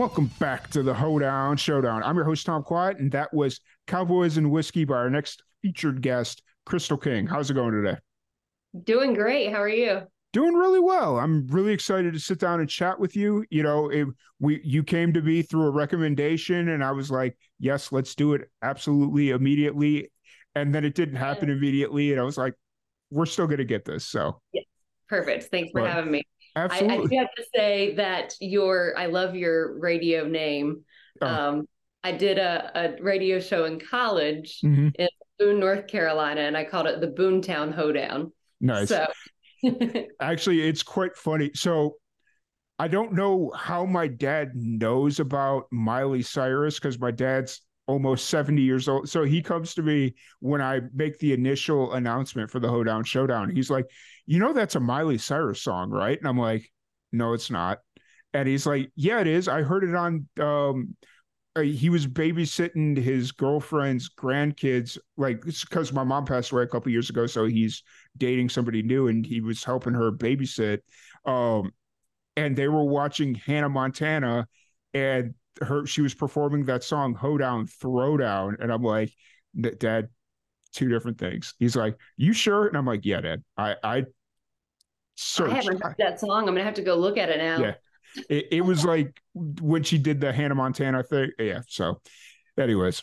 Welcome back to the Hoedown Showdown. I'm your host, Tom Quiet, and that was Cowboys and Whiskey by our next featured guest, Krystal King. How's it going today? Doing great. How are you? Doing really well. I'm really excited to sit down and chat with you. You know, it, we you came to me through a recommendation, and I was like, "Yes, let's do it absolutely immediately." And then it didn't happen immediately, and I was like, "We're still going to get this." So, yeah, perfect. Thanks for but, having me. Absolutely. I, I, do have to say that your I love your radio name. Oh. Um, I did a, a radio show in college mm-hmm. in Boone, North Carolina, and I called it the Boontown Hoedown. Nice. So actually, it's quite funny. So I don't know how my dad knows about Miley Cyrus because my dad's almost 70 years old. So he comes to me when I make the initial announcement for the Hoedown Showdown. He's like, You know, that's a Miley Cyrus song, right? And I'm like, No, it's not. And he's like, Yeah, it is. I heard it on, um, uh, he was babysitting his girlfriend's grandkids, like, because my mom passed away a couple years ago. So he's dating somebody new and he was helping her babysit. Um, and they were watching Hannah Montana and her she was performing that song Hoedown Throwdown, and I'm like, Dad, two different things. He's like, You sure? And I'm like, Yeah, Dad. I I searched. I haven't heard that song. I'm gonna have to go look at it now. Yeah. It, it was like when she did the Hannah Montana thing. Yeah. So, anyways,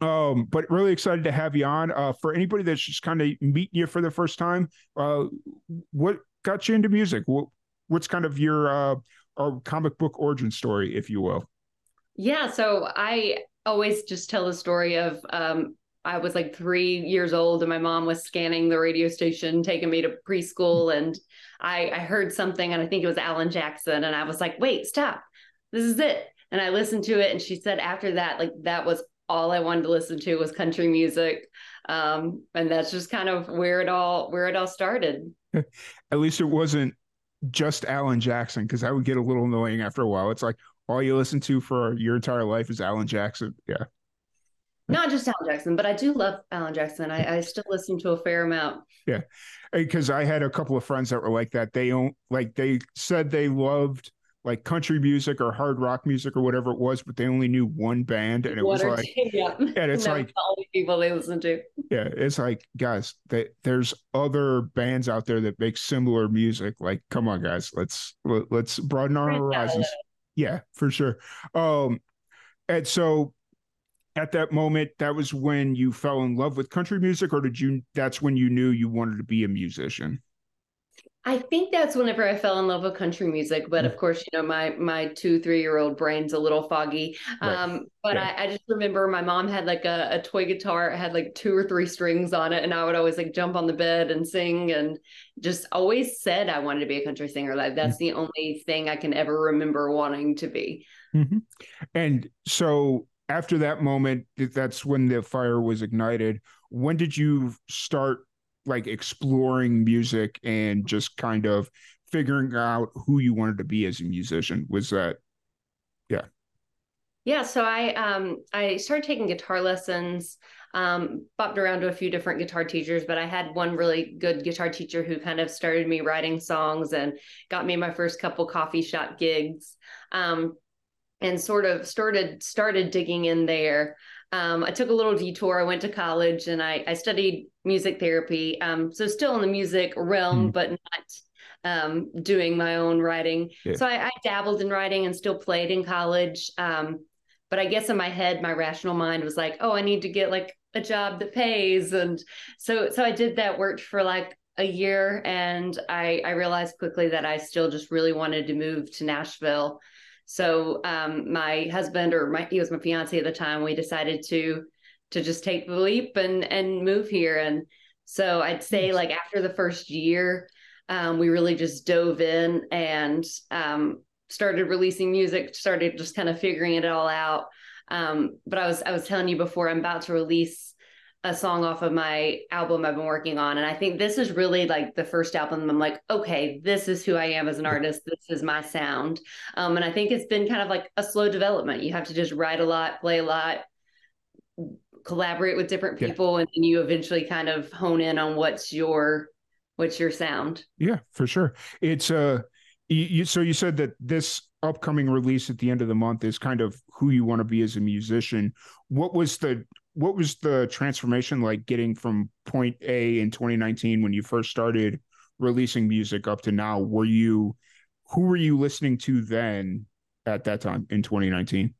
um, but really excited to have you on. Uh, for anybody that's just kind of meeting you for the first time, uh, what got you into music? What, what's kind of your uh, comic book origin story, if you will? Yeah. So I always just tell the story of um, I was like three years old and my mom was scanning the radio station, taking me to preschool. And I, I heard something and I think it was Alan Jackson. And I was like, wait, stop. This is it. And I listened to it. And she said after that, like that was all I wanted to listen to was country music. Um, and that's just kind of where it all where it all started. At least it wasn't just Alan Jackson, because that would get a little annoying after a while. It's like, all you listen to for your entire life is Alan Jackson. Yeah. Not just Alan Jackson, but I do love Alan Jackson. I, I still listen to a fair amount. Yeah. Because I had a couple of friends that were like that. They don't like they said they loved like country music or hard rock music or whatever it was, but they only knew one band, and it one was like, two, yeah. and it's like all the people they listen to. Yeah, it's like guys, that there's other bands out there that make similar music. Like, come on, guys, let's let's broaden our horizons. Yeah, for sure. Um, and so at that moment, that was when you fell in love with country music, or did you? That's when you knew you wanted to be a musician. I think that's whenever I fell in love with country music. But of course, you know, my my two, three year old brain's a little foggy. Right. Um, but yeah. I, I, just remember my mom had like a, a toy guitar, it had like two or three strings on it, and I would always like jump on the bed and sing and just always said I wanted to be a country singer. Like that's mm-hmm. the only thing I can ever remember wanting to be. Mm-hmm. And so after that moment, that's when the fire was ignited. When did you start like exploring music and just kind of figuring out who you wanted to be as a musician? Was that yeah. Yeah so i um i started taking guitar lessons um bopped around to a few different guitar teachers but i had one really good guitar teacher who kind of started me writing songs and got me my first couple coffee shop gigs. Um and sort of started started digging in there um, I took a little detour. I went to college and I, I studied music therapy. Um, so still in the music realm, mm. but not um, doing my own writing. Yeah. So I, I, dabbled in writing and still played in college. Um, but I guess in my head, my rational mind was like, oh, I need to get like a job that pays. And so so I did that, worked for like a year, and I I realized quickly that I still just really wanted to move to Nashville. So um, my husband, or my, he was my fiance at the time, we decided to to just take the leap and and move here. And so I'd say like after the first year, um, we really just dove in and um, started releasing music, started just kind of figuring it all out. Um, but I was I was telling you before, I'm about to release a song off of my album I've been working on. And I think this is really like the first album I'm like, okay, this is who I am as an artist. This is my sound. Um, and I think it's been kind of like a slow development. You have to just write a lot, play a lot, collaborate with different people, yeah. and then you eventually kind of hone in on what's your what's your sound. Yeah, for sure. It's uh you, you so you said that this upcoming release at the end of the month is kind of who you want to be as a musician. What was the what was the transformation like getting from point A in 2019 when you first started releasing music up to now? Were you who were you listening to then at that time in 2019?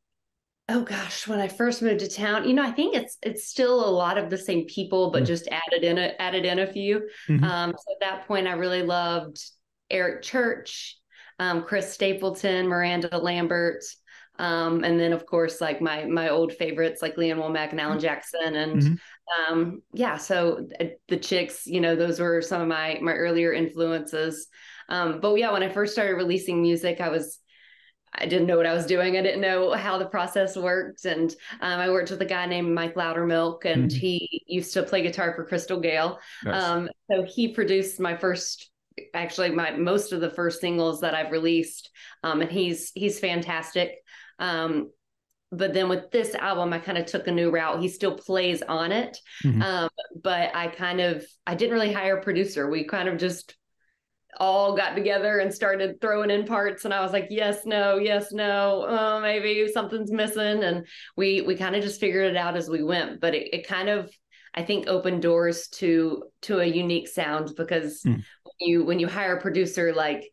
Oh gosh, when I first moved to town, you know, I think it's it's still a lot of the same people, but mm just added in a added in a few. Mm-hmm. Um, so at that point, I really loved Eric Church, um, Chris Stapleton, Miranda Lambert, um, and then of course like my my old favorites like Lee Ann Womack and Alan mm-hmm. Jackson and mm-hmm. um, yeah, so uh, the Chicks, you know, those were some of my my earlier influences. Um, but yeah, when I first started releasing music, I was I didn't know what I was doing. I didn't know how the process worked. And um, I worked with a guy named Mike Loudermilk, and mm-hmm. he used to play guitar for Crystal Gayle. Nice. Um, so he produced my first actually my most of the first singles that I've released. Um, and he's he's fantastic. Um, but then with this album, I kind of took a new route. He still plays on it, mm-hmm. um, but I kind of I didn't really hire a producer. We kind of just all got together and started throwing in parts and i was like yes no yes no oh, maybe something's missing and we we kind of just figured it out as we went but it, it kind of I think open doors to to a unique sound because mm. when you when you hire a producer like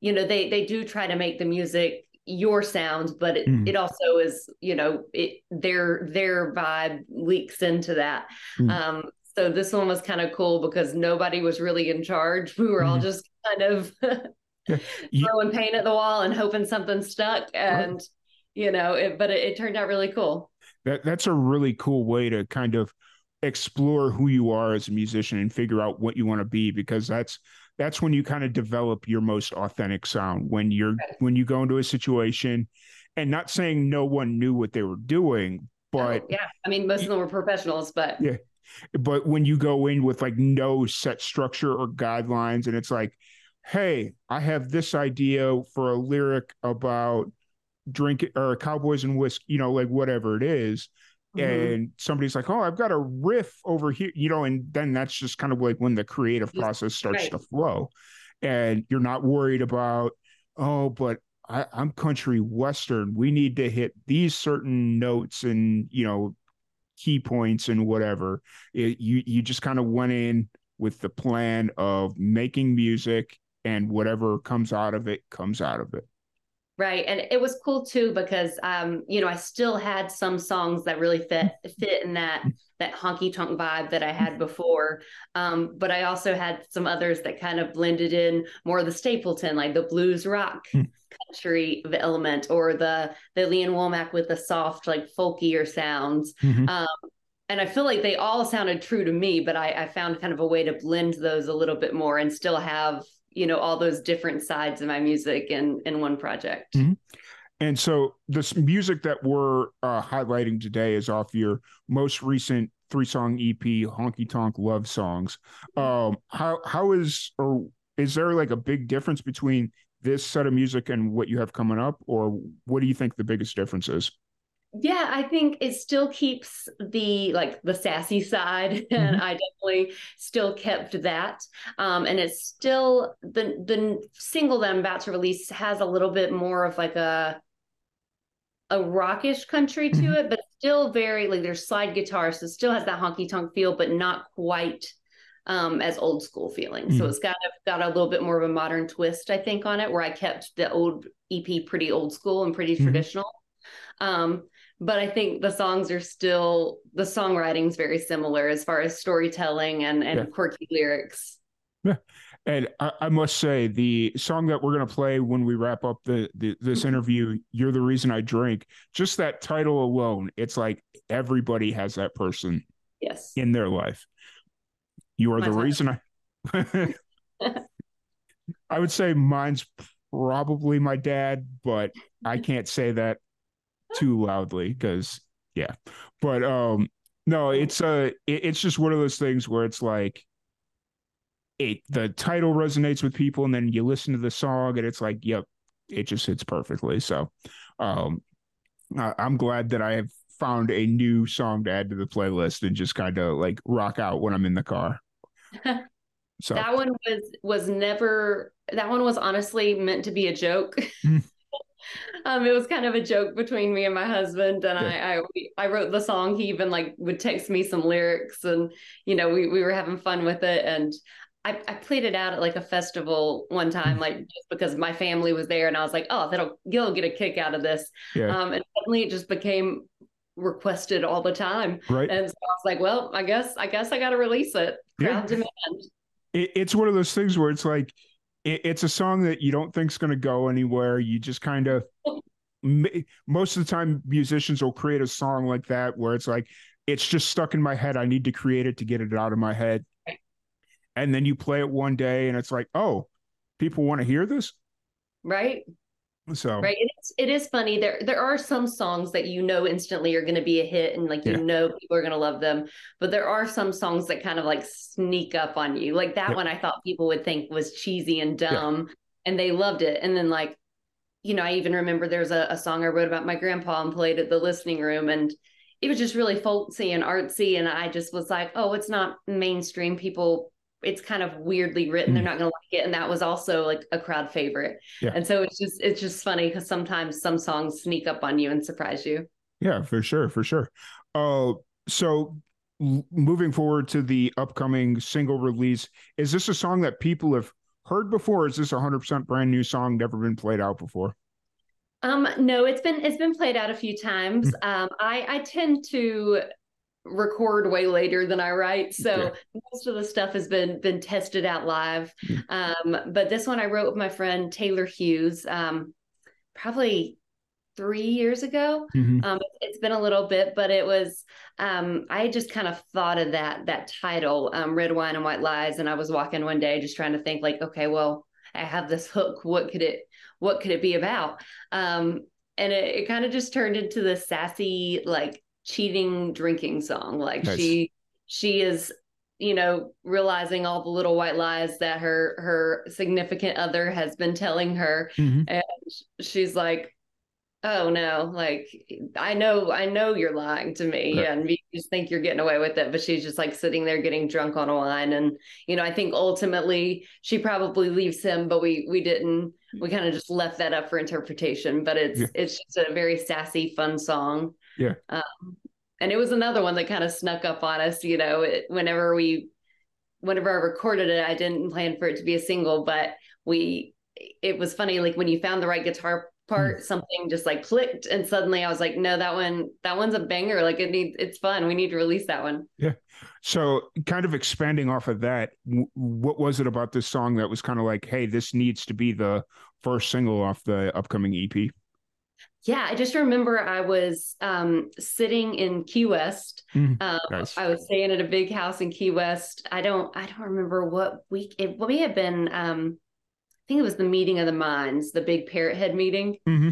you know they they do try to make the music your sound but it, mm. it also is you know it their their vibe leaks into that mm. um so this one was kind of cool because nobody was really in charge we were all hmm. just kind of throwing paint at the wall and hoping something stuck and you know it but it, it turned out really cool that that's a really cool way to kind of explore who you are as a musician and figure out what you want to be because that's that's when you kind of develop your most authentic sound when you're when you go into a situation and not saying no one knew what they were doing but oh, yeah i mean most of them were professionals but yeah but when you go in with like no set structure or guidelines and it's like hey i have this idea for a lyric about drink or cowboys and whiskey you know like whatever it is Mm-hmm. and somebody's like, "Oh, I've got a riff over here," you know, and then that's just kind of like when the creative process starts right. to flow, and you're not worried about, "Oh, but I, I'm country western. We need to hit these certain notes and you know, key points and whatever." It, you you just kind of went in with the plan of making music, and whatever comes out of it comes out of it. Right. And it was cool too because um, you know, I still had some songs that really fit fit in that that honky tonk vibe that I had before. Um, but I also had some others that kind of blended in more of the Stapleton, like the blues rock hmm. country element, or the the Lee Ann Womack with the soft, like folkier sounds. Mm-hmm. Um, and I feel like they all sounded true to me, but I, I found kind of a way to blend those a little bit more and still have you know all those different sides of my music in in one project. Mm-hmm. and so this music that we're uh, highlighting today is off your most recent three song ep honky tonk love songs. Um how how is or is there like a big difference between this set of music and what you have coming up? Or what do you think the biggest difference is yeah i think it still keeps the like the sassy side mm-hmm. and i definitely still kept that um and it's still the the single that i'm about to release has a little bit more of like a a rockish country to mm-hmm. it but still very like there's slide guitar so it still has that honky tonk feel but not quite um, as old school feeling. Mm-hmm. So it's got a, got a little bit more of a modern twist, I think, on it, where I kept the old EP pretty old school and pretty mm-hmm. traditional. Um, but I think the songs are still the songwriting's very similar as far as storytelling and and yeah. quirky lyrics. Yeah. And I, I, must say, the song that we're going to play when we wrap up the, the this mm-hmm. interview, "You're the Reason I Drink," just that title alone, it's like everybody has that person, yes, in their life. You are My the time. reason I. I would say mine's probably my dad, but I can't say that too loudly because yeah. But um no, it's a it, it's just one of those things where it's like it the title resonates with people and then you listen to the song and it's like, yep, it just hits perfectly. So um I'm glad that I have found a new song to add to the playlist and just kind of like rock out when I'm in the car. So that one was was never that one was honestly meant to be a joke. Um, it was kind of a joke between me and my husband, and yeah. I, I I wrote the song. He even like would text me some lyrics, and you know we we were having fun with it. And I, I played it out at like a festival one time, mm. like just because my family was there, and I was like, oh, that'll you'll get a kick out of this. Yeah. Um, and suddenly it just became requested all the time. Right. And so I was like, well, I guess I guess I got to release it. Crowd yeah. demand. It, it's one of those things where it's like it, it's a song that you don't think's going to go anywhere. You just kind of most of the time musicians will create a song like that where it's like it's just stuck in my head. I need to create it to get it out of my head. And then you play it one day and it's like, oh, people want to hear this. Right. So right, it is, it is funny. There there are some songs that you know instantly are going to be a hit, and like you know people are going to love them. But there are some songs that kind of like sneak up on you. Like that yep. one, I thought people would think was cheesy and dumb, yeah. and they loved it. And then like, you know, I even remember there's a, a song I wrote about my grandpa and played at the listening room, and it was just really folksy and artsy. And I just was like, oh, it's not mainstream. People it's kind of weirdly written. They're mm. not going to like it, and that was also like a crowd favorite. Yeah. And so it's just it's just funny because sometimes some songs sneak up on you and surprise you. Yeah, for sure, for sure. Uh, so moving forward to the upcoming single release, is this a song that people have heard before? is this a hundred percent brand new song, never been played out before? Um, no, it's been it's been played out a few times. Mm. Um, I I tend to record way later than I write. So most of the stuff has been been tested out live. Mm. Um, but this one I wrote with my friend Taylor Hughes, um, probably three years ago. Mm-hmm. Um, it's been a little bit, but it was um, I just kind of thought of that that title, um, Red Wine and White Lies, and I was walking one day just trying to think like, okay, well, I have this hook. What could it what could it be about? Um, and it, it kind of just turned into the sassy like cheating drinking song. Like nice. she she is you know realizing all the little white lies that her her significant other has been telling her mm-hmm. and she's like oh no like i know i know you're lying to me right. and you just think you're getting away with it but she's just like sitting there getting drunk on wine and you know i think ultimately she probably leaves him but we we didn't we kind of just left that up for interpretation but it's yeah. it's just a very sassy fun song yeah. Um, and it was another one that kind of snuck up on us, you know, it, whenever we, whenever I recorded it, I didn't plan for it to be a single, but we, it was funny. Like when you found the right guitar part, mm. something just like clicked and suddenly I was like, no, that one, that one's a banger. Like it needs, it's fun. We need to release that one. Yeah. So kind of expanding off of that, w- what was it about this song that was kind of like, Hey, this needs to be the first single off the upcoming EP? Yeah, I just remember I was um, sitting in Key West. Mm, um, nice. I was staying at a big house in Key West. I don't, I don't remember what week it may have been. Um, I think it was the meeting of the minds, the big parrot head meeting. Mm-hmm.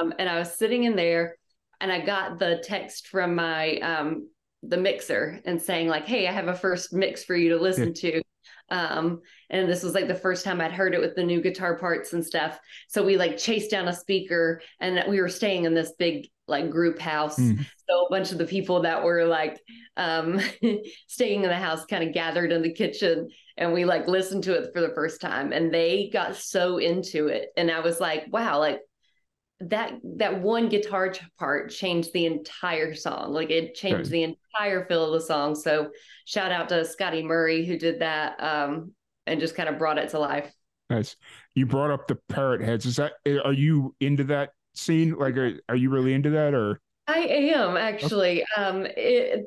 Um, and I was sitting in there, and I got the text from my um, the mixer and saying like, "Hey, I have a first mix for you to listen yeah. to." Um, and this was like the first time I'd heard it with the new guitar parts and stuff. So we like chased down a speaker and we were staying in this big like group house. Mm. So a bunch of the people that were like um staying in the house kind of gathered in the kitchen and we like listened to it for the first time and they got so into it. And I was like, wow, like that that one guitar part changed the entire song. Like it changed right. the entire feel of the song. So shout out to scotty murray who did that um and just kind of brought it to life. Nice. You brought up the parrot heads. Is that are you into that scene? Like are, are you really into that or? I am actually. Okay. um it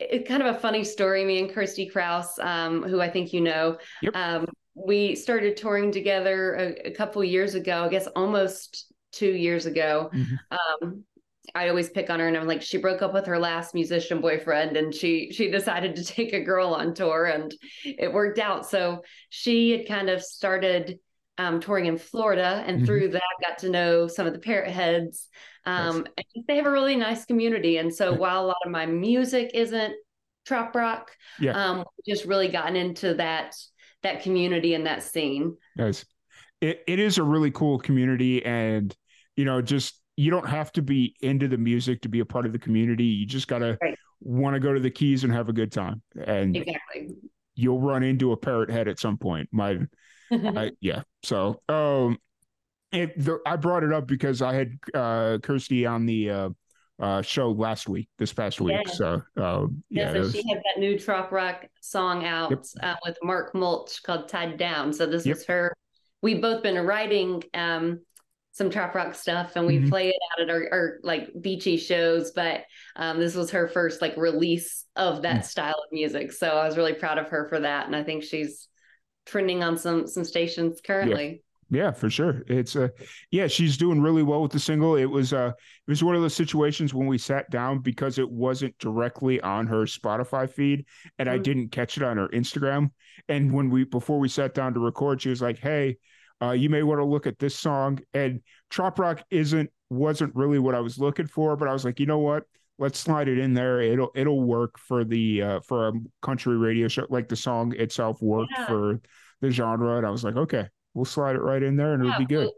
it's kind of a funny story. Me and kirsty kraus um who i think you know yep. um we started touring together a, a couple years ago i guess almost two years ago. Mm-hmm. Um, I always pick on her and I'm like, she broke up with her last musician boyfriend and she she decided to take a girl on tour and it worked out. So she had kind of started um, touring in Florida, and Mhm. through that, got to know some of the Parrot Heads. Um, think they have a really nice community, and so Yeah. while a lot of my music isn't trop rock, Yeah. um, just really gotten into that that community and that scene. Nice. It it is a really cool community, and you know, just you don't have to be into the music to be a part of the community. You just gotta Right. want to go to the keys and have a good time, and Exactly. you'll run into a parrot head at some point. My I, yeah. So, um, it, the, I brought it up because I had uh, Kirsty on the uh, uh, show last week, this past week. Yeah. So, um, Yeah, yeah, so was- she had that new trop rock song out Yep. uh, with Mark Mulch called "Tied Down." So this Yep. was her. We've both been writing um, some trop rock stuff, and we Mhm. play it out at our, our like beachy shows. But um, this was her first like release of that Mm. style of music. So I was really proud of her for that, and I think she's trending on some some stations currently. Yeah, for sure. It's uh yeah, she's doing really well with the single. It was uh it was one of those situations when we sat down because it wasn't directly on her Spotify feed and I Mhm. didn't catch it on her Instagram. And when we before we sat down to record, she was like, Hey, uh, you may want to look at this song. And Trop Rock isn't wasn't really what I was looking for, but I was like, you know what? Let's slide it in there. It'll it'll work for the uh for a country radio show. Like the song itself worked Yeah. for the genre. And I was like, okay, we'll slide it right in there and it'll be good.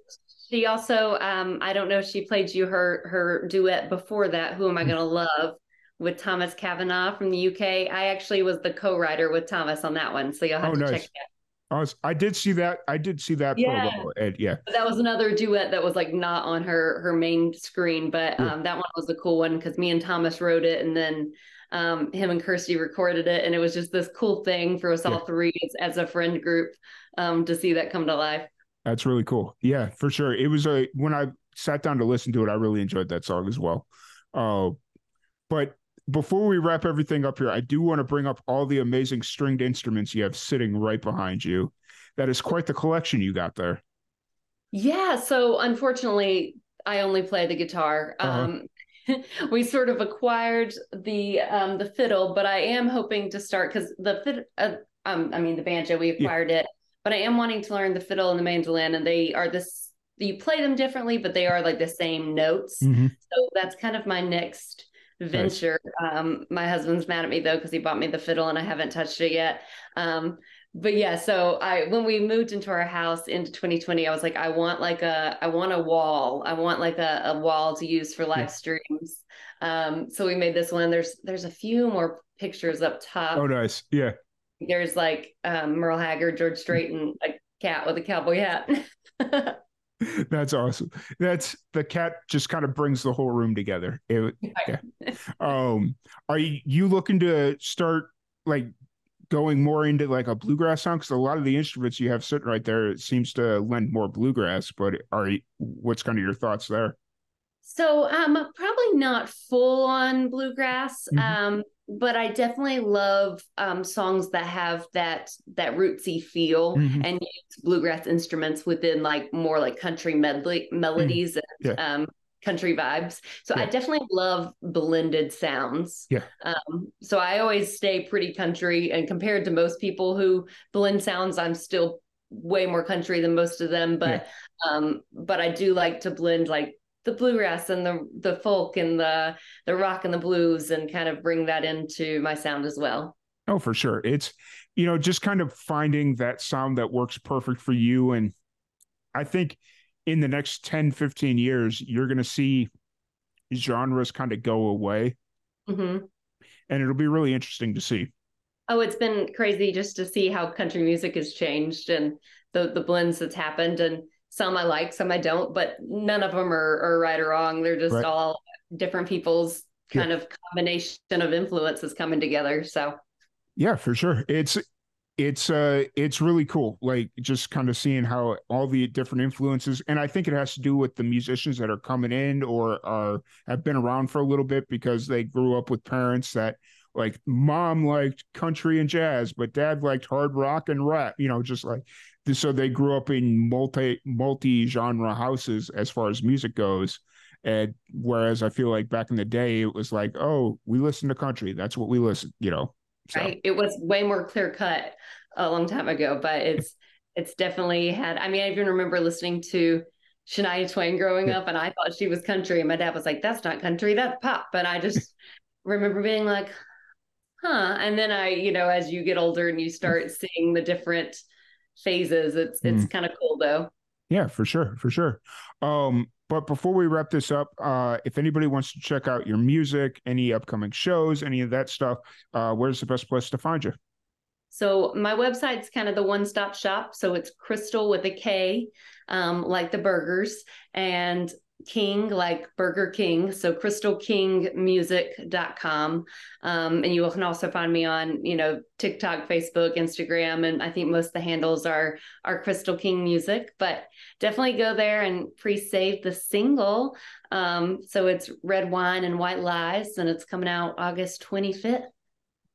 She also, um, I don't know if she played you her her duet before that. Who am I Mm. gonna love? With Thomas Kavanagh from the UK. I actually was the co-writer with Thomas on that one, so you'll have Oh, to nice. check that. I, I did see that. I did see that Yeah. promo. And yeah, But that was another duet that was like not on her her main screen, but Yeah. um, that one was a cool one because me and Thomas wrote it, and then um, him and Kirsty recorded it, and it was just this cool thing for us Yeah. all three as, as a friend group um, to see that come to life. that's really cool. Yeah, for sure. It was a when I sat down to listen to it, I really enjoyed that song as well. Uh, but before we wrap everything up here, I do want to bring up all the amazing stringed instruments you have sitting right behind you. That is quite the collection you got there. Yeah, so unfortunately, I only play the guitar. Uh-huh. Um, we sort of acquired the um, the fiddle, but I am hoping to start because the fiddle, uh, um, I mean the banjo, we acquired it, but I am wanting to learn the fiddle and the mandolin, and they are this. You play them differently, but they are like the same notes. Mhm. So that's kind of my next venture. Um, my husband's mad at me though because he bought me the fiddle and I haven't touched it yet. Um, but yeah, so I when we moved into our house into 2020, I was like, I want like a I want a wall. I want like a, a wall to use for live streams. Um, so we made this one. There's there's a few more pictures up top. Oh, nice. Yeah, There's like um, Merle Haggard, George Strait, and a cat with a cowboy hat. that's awesome. That's the cat just kind of brings the whole room together. It, yeah. Um, are you, you looking to start like going more into like a bluegrass song? Because a lot of the instruments you have sitting right there it seems to lend more bluegrass. But are you, what's kind of your thoughts there? So um probably not full on bluegrass. Mhm. Um but I definitely love um songs that have that that rootsy feel Mhm. and use bluegrass instruments within like more like country medley melodies and Yeah. um country vibes. So I definitely love blended sounds. Yeah. Um so I always stay pretty country and compared to most people who blend sounds I'm still way more country than most of them but um but I do like to blend like the bluegrass and the the folk and the the rock and the blues and kind of bring that into my sound as well. Oh, for sure. It's, you know, just kind of finding that sound that works perfect for you. And I think in the next 10, 15 years, you're going to see genres kind of go away. hmm And it'll be really interesting to see. Oh, it's been crazy just to see how country music has changed and the the blends that's happened and some I like, some I don't, but none of them are, are right or wrong. They're just Right. all different people's Yeah. kind of combination of influences coming together. So Yeah, for sure. It's it's uh it's really cool. Like just kind of seeing how all the different influences and I think it has to do with the musicians that are coming in or are have been around for a little bit because they grew up with parents that like mom liked country and jazz, but dad liked hard rock and rap, you know, just like so they grew up in multi multi genre houses as far as music goes. And whereas I feel like back in the day it was like, oh, we listen to country. That's what we listen, you know. So right, it was way more clear cut a long time ago, but it's it's definitely had. I mean, I even remember listening to Shania Twain growing up, and I thought she was country, and my dad was like, "That's not country, that's pop." And I just remember being like, "Huh." And then I, you know, as you get older and you start seeing the different phases, it's it's mm. kind of cool though. Yeah, for sure, for sure. Um, but before we wrap this up, uh, if anybody wants to check out your music, any upcoming shows, any of that stuff, uh, where's the best place to find you? So my website's kind of the one-stop shop. So it's Krystal with a K, um, like the burgers, and King, like Burger King. So krystalkingmusic.com. Um, and you can also find me on, you know, TikTok, Facebook, Instagram. And I think most of the handles are, are Krystal King Music, but definitely go there and pre-save the single. Um, so it's Red Wine and White Lies, and it's coming out August 25th.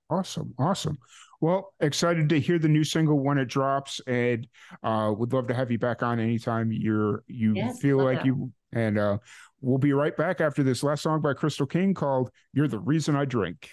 Awesome. Awesome. Well, excited to hear the new single when it drops, and uh, would love to have you back on anytime you're you yes, feel like you. And uh, we'll be right back after this last song by Krystal King called "You're the Reason I Drink."